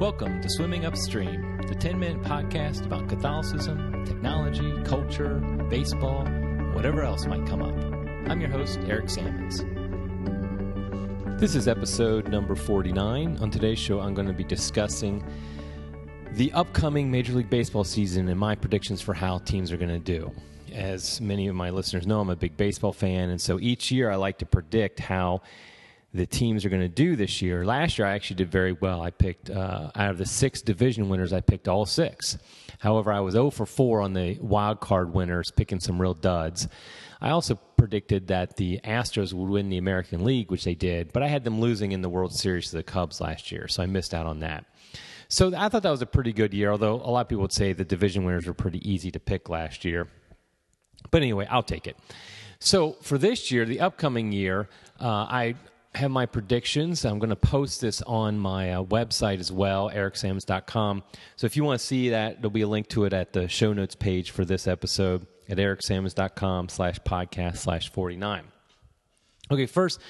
Welcome to Swimming Upstream, the 10 minute podcast about Catholicism, technology, culture, baseball, whatever else might come up. I'm your host, Eric Sammons. This is episode number 49. On today's show, I'm going to be discussing the upcoming Major League Baseball season and my predictions for how teams are going to do. As many of my listeners know, I'm a big baseball fan, and so each year I like to predict how the teams are going to do this year. Last year, I actually did very well. I picked uh, out of the six division winners, I picked all six. However, I was 0 for 4 on the wild card winners, picking some real duds. I also predicted that the Astros would win the American League, which they did, but I had them losing in the World Series to the Cubs last year, so I missed out on that. So I thought that was a pretty good year, although a lot of people would say the division winners were pretty easy to pick last year. But anyway, I'll take it. So for this year, the upcoming year, uh, I have my predictions. I'm going to post this on my uh, website as well, ericsammons.com. So if you want to see that, there'll be a link to it at the show notes page for this episode at ericsammons.com slash podcast slash 49. Okay, first,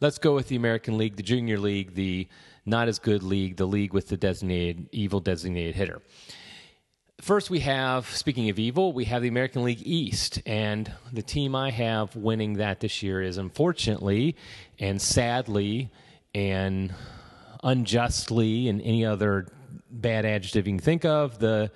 let's go with the American League, the Junior League, the not as good league, the league with the designated, evil designated hitter. First, we have, speaking of evil, we have the American League East. And the team I have winning that this year is unfortunately and sadly and unjustly and any other bad adjective you can think of, the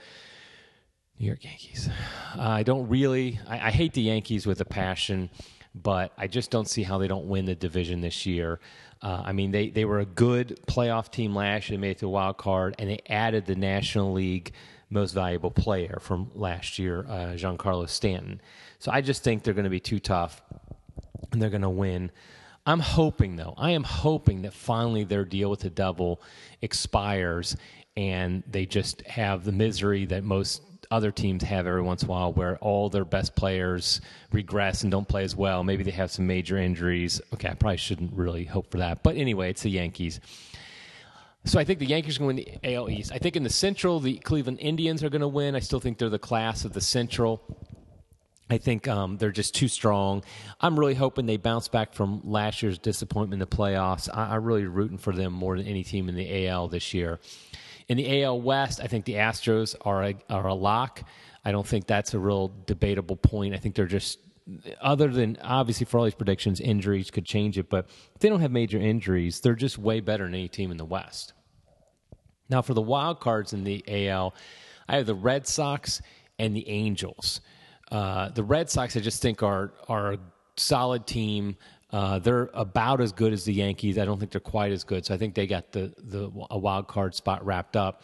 New York Yankees. I don't really, I, I hate the Yankees with a passion, but I just don't see how they don't win the division this year. Uh, I mean, they, they were a good playoff team last year. They made it to a wild card, and they added the National League most valuable player from last year, uh, Giancarlo Stanton. So I just think they're going to be too tough and they're going to win. I'm hoping, though, I am hoping that finally their deal with the devil expires and they just have the misery that most other teams have every once in a while where all their best players regress and don't play as well. Maybe they have some major injuries. Okay, I probably shouldn't really hope for that. But anyway, it's the Yankees. So I think the Yankees are going to win the AL East. I think in the Central, the Cleveland Indians are going to win. I still think they're the class of the Central. I think um, they're just too strong. I'm really hoping they bounce back from last year's disappointment in the playoffs. I, I'm really rooting for them more than any team in the AL this year. In the AL West, I think the Astros are a, are a lock. I don't think that's a real debatable point. I think they're just other than obviously for all these predictions, injuries could change it, but they don't have major injuries, they're just way better than any team in the West. Now, for the wild cards in the AL, I have the Red Sox and the Angels. Uh, the Red Sox, I just think, are are a solid team. Uh, they're about as good as the Yankees. I don't think they're quite as good. So I think they got the the a wild card spot wrapped up.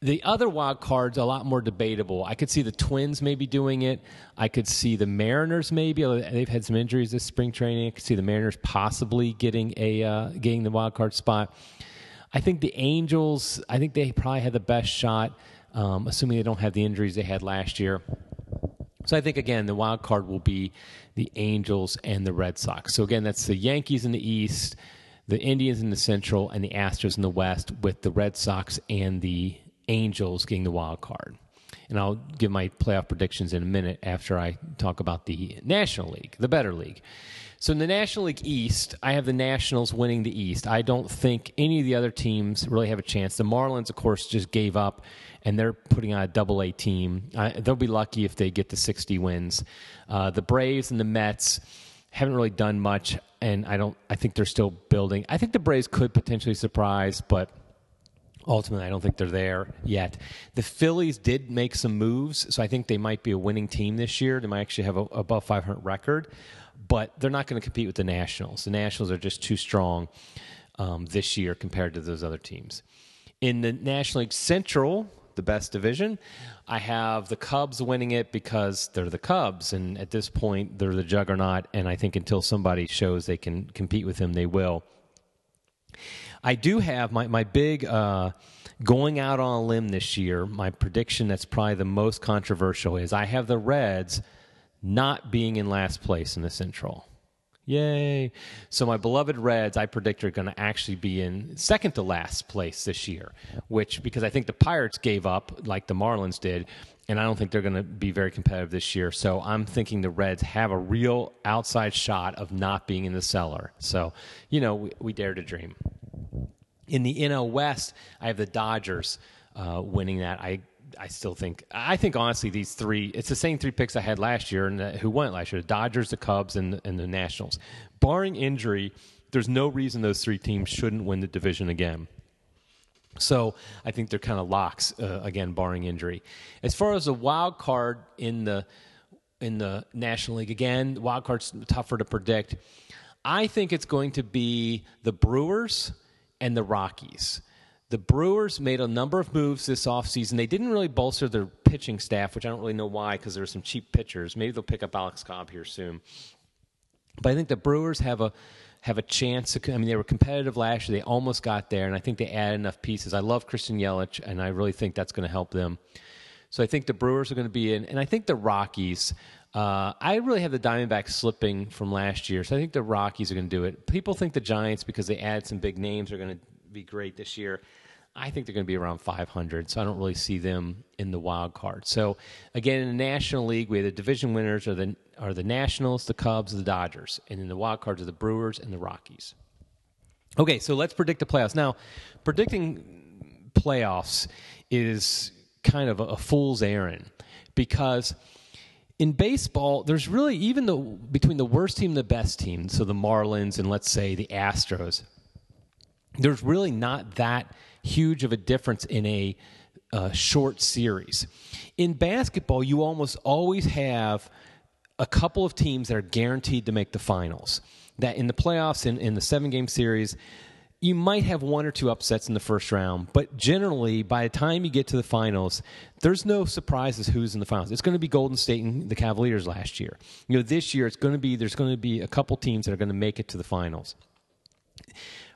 The other wild cards a lot more debatable. I could see the Twins maybe doing it. I could see the Mariners maybe. They've had some injuries this spring training. I could see the Mariners possibly getting a uh, getting the wild card spot. I think the Angels, I think they probably had the best shot, um, assuming they don't have the injuries they had last year. So I think again the wild card will be the Angels and the Red Sox. So again, that's the Yankees in the East, the Indians in the Central, and the Astros in the West, with the Red Sox and the Angels getting the wild card. And I'll give my playoff predictions in a minute after I talk about the National League, the better league. So in the National League East, I have the Nationals winning the East. I don't think any of the other teams really have a chance. The Marlins, of course, just gave up, and they're putting on a double A team. They'll be lucky if they get to 60 wins. Uh, the Braves and the Mets haven't really done much, and I don't. I think they're still building. I think the Braves could potentially surprise, but ultimately I don't think they're there yet. The Phillies did make some moves, so I think they might be a winning team this year. They might actually have a above 500 record but they're not going to compete with the Nationals. The Nationals are just too strong um, this year compared to those other teams. In the National League Central, the best division, I have the Cubs winning it because they're the Cubs, and at this point, they're the juggernaut. And I think until somebody shows they can compete with them, they will. I do have my my big. Uh, going out on a limb this year, my prediction that's probably the most controversial is I have the Reds not being in last place in the Central. Yay. So my beloved Reds, I predict are going to actually be in second to last place this year, which because I think the Pirates gave up like the Marlins did, and I don't think they're going to be very competitive this year. So I'm thinking the Reds have a real outside shot of not being in the cellar. So, you know, we, we dare to dream. In the NL West, I have the Dodgers uh, winning that. I I still think I think honestly these three it's the same three picks I had last year and who won it last year the Dodgers the Cubs and and the Nationals. Barring injury there's no reason those three teams shouldn't win the division again. So I think they're kind of locks uh, again barring injury. As far as the wild card in the in the National League again wild card's tougher to predict. I think it's going to be the Brewers and the Rockies the Brewers made a number of moves this offseason. They didn't really bolster their pitching staff, which I don't really know why because there were some cheap pitchers. Maybe they'll pick up Alex Cobb here soon. But I think the Brewers have a have a chance to. I mean, they were competitive last year. They almost got there, and I think they add enough pieces. I love Christian Yelich, and I really think that's going to help them. So I think the Brewers are going to be in, and I think the Rockies. Uh, I really have the Diamondbacks slipping from last year, so I think the Rockies are going to do it. People think the Giants, because they add some big names, are going to be great this year. I think they're going to be around 500, so I don't really see them in the wild card. So again, in the National League, we have the division winners are the are the Nationals, the Cubs, the Dodgers, and in the wild cards are the Brewers and the Rockies. Okay, so let's predict the playoffs. Now, predicting playoffs is kind of a, a fool's errand because in baseball, there's really even the between the worst team and the best team, so the Marlins and let's say the Astros, there's really not that huge of a difference in a uh, short series. In basketball, you almost always have a couple of teams that are guaranteed to make the finals. That in the playoffs, in, in the seven game series, you might have one or two upsets in the first round, but generally, by the time you get to the finals, there's no surprises who's in the finals. It's going to be Golden State and the Cavaliers last year. You know, this year it's going to be there's going to be a couple teams that are going to make it to the finals.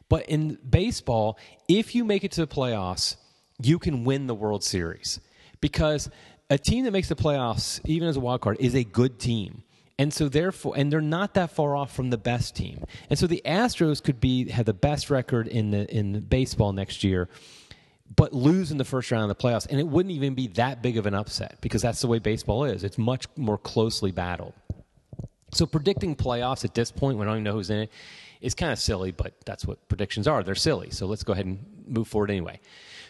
But in baseball, if you make it to the playoffs, you can win the World Series because a team that makes the playoffs, even as a wild card, is a good team. And so therefore, and they're not that far off from the best team. And so the Astros could be have the best record in the in baseball next year, but lose in the first round of the playoffs, and it wouldn't even be that big of an upset because that's the way baseball is. It's much more closely battled. So predicting playoffs at this point, we don't even know who's in it, is kind of silly, but that's what predictions are. They're silly. So let's go ahead and move forward anyway.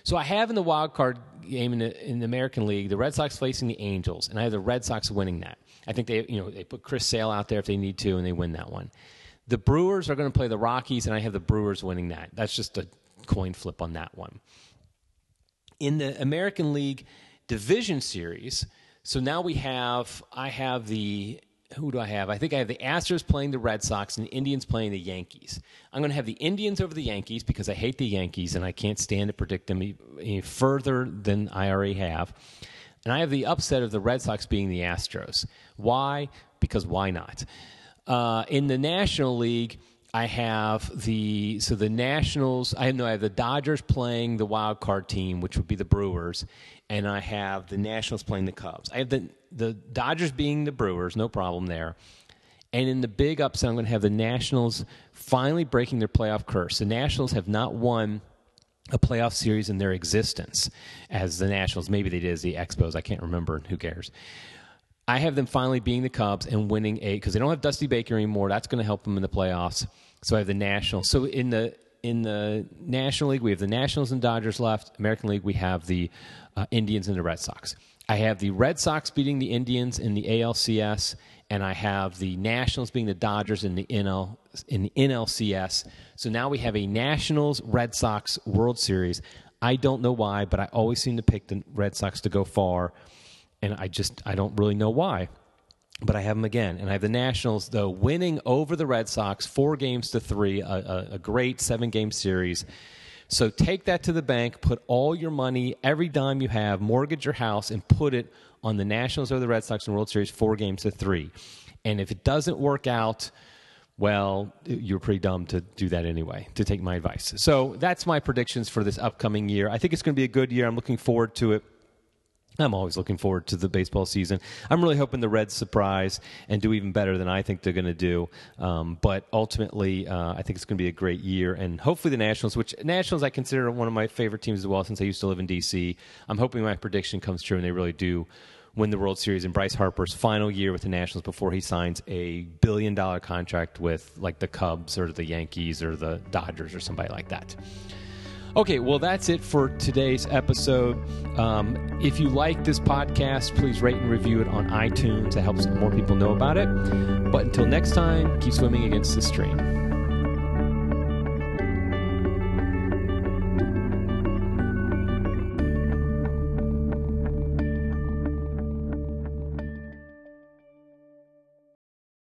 So I have in the wild card game in the, in the American League the Red Sox facing the Angels, and I have the Red Sox winning that. I think they you know they put Chris Sale out there if they need to, and they win that one. The Brewers are going to play the Rockies, and I have the Brewers winning that. That's just a coin flip on that one. In the American League Division Series, so now we have I have the who do I have? I think I have the Astros playing the Red Sox and the Indians playing the Yankees. I'm going to have the Indians over the Yankees because I hate the Yankees and I can't stand to predict them any further than I already have. And I have the upset of the Red Sox being the Astros. Why? Because why not? Uh, in the National League, I have the so the Nationals. I know I have the Dodgers playing the wild card team, which would be the Brewers, and I have the Nationals playing the Cubs. I have the the Dodgers being the Brewers, no problem there. And in the big upset, I'm going to have the Nationals finally breaking their playoff curse. The Nationals have not won a playoff series in their existence as the Nationals. Maybe they did as the Expos. I can't remember. Who cares? I have them finally being the Cubs and winning a because they don't have Dusty Baker anymore. That's going to help them in the playoffs. So I have the Nationals. So in the in the National League, we have the Nationals and Dodgers left. American League, we have the uh, Indians and the Red Sox. I have the Red Sox beating the Indians in the ALCS, and I have the Nationals being the Dodgers in the NL in the NLCS. So now we have a Nationals Red Sox World Series. I don't know why, but I always seem to pick the Red Sox to go far, and I just I don't really know why. But I have them again, and I have the Nationals though winning over the Red Sox four games to three, a, a, a great seven game series. So take that to the bank, put all your money, every dime you have, mortgage your house, and put it on the Nationals or the Red Sox in World Series four games to three. And if it doesn't work out, well, you're pretty dumb to do that anyway, to take my advice. So that's my predictions for this upcoming year. I think it's going to be a good year. I'm looking forward to it. I'm always looking forward to the baseball season. I'm really hoping the Reds surprise and do even better than I think they're going to do. Um, but ultimately, uh, I think it's going to be a great year, and hopefully the Nationals, which Nationals I consider one of my favorite teams as well since I used to live in D.C. I'm hoping my prediction comes true and they really do win the World Series in Bryce Harper's final year with the Nationals before he signs a billion dollar contract with like the Cubs or the Yankees or the Dodgers or somebody like that. Okay, well, that's it for today's episode. Um, if you like this podcast, please rate and review it on iTunes. That helps more people know about it. But until next time, keep swimming against the stream.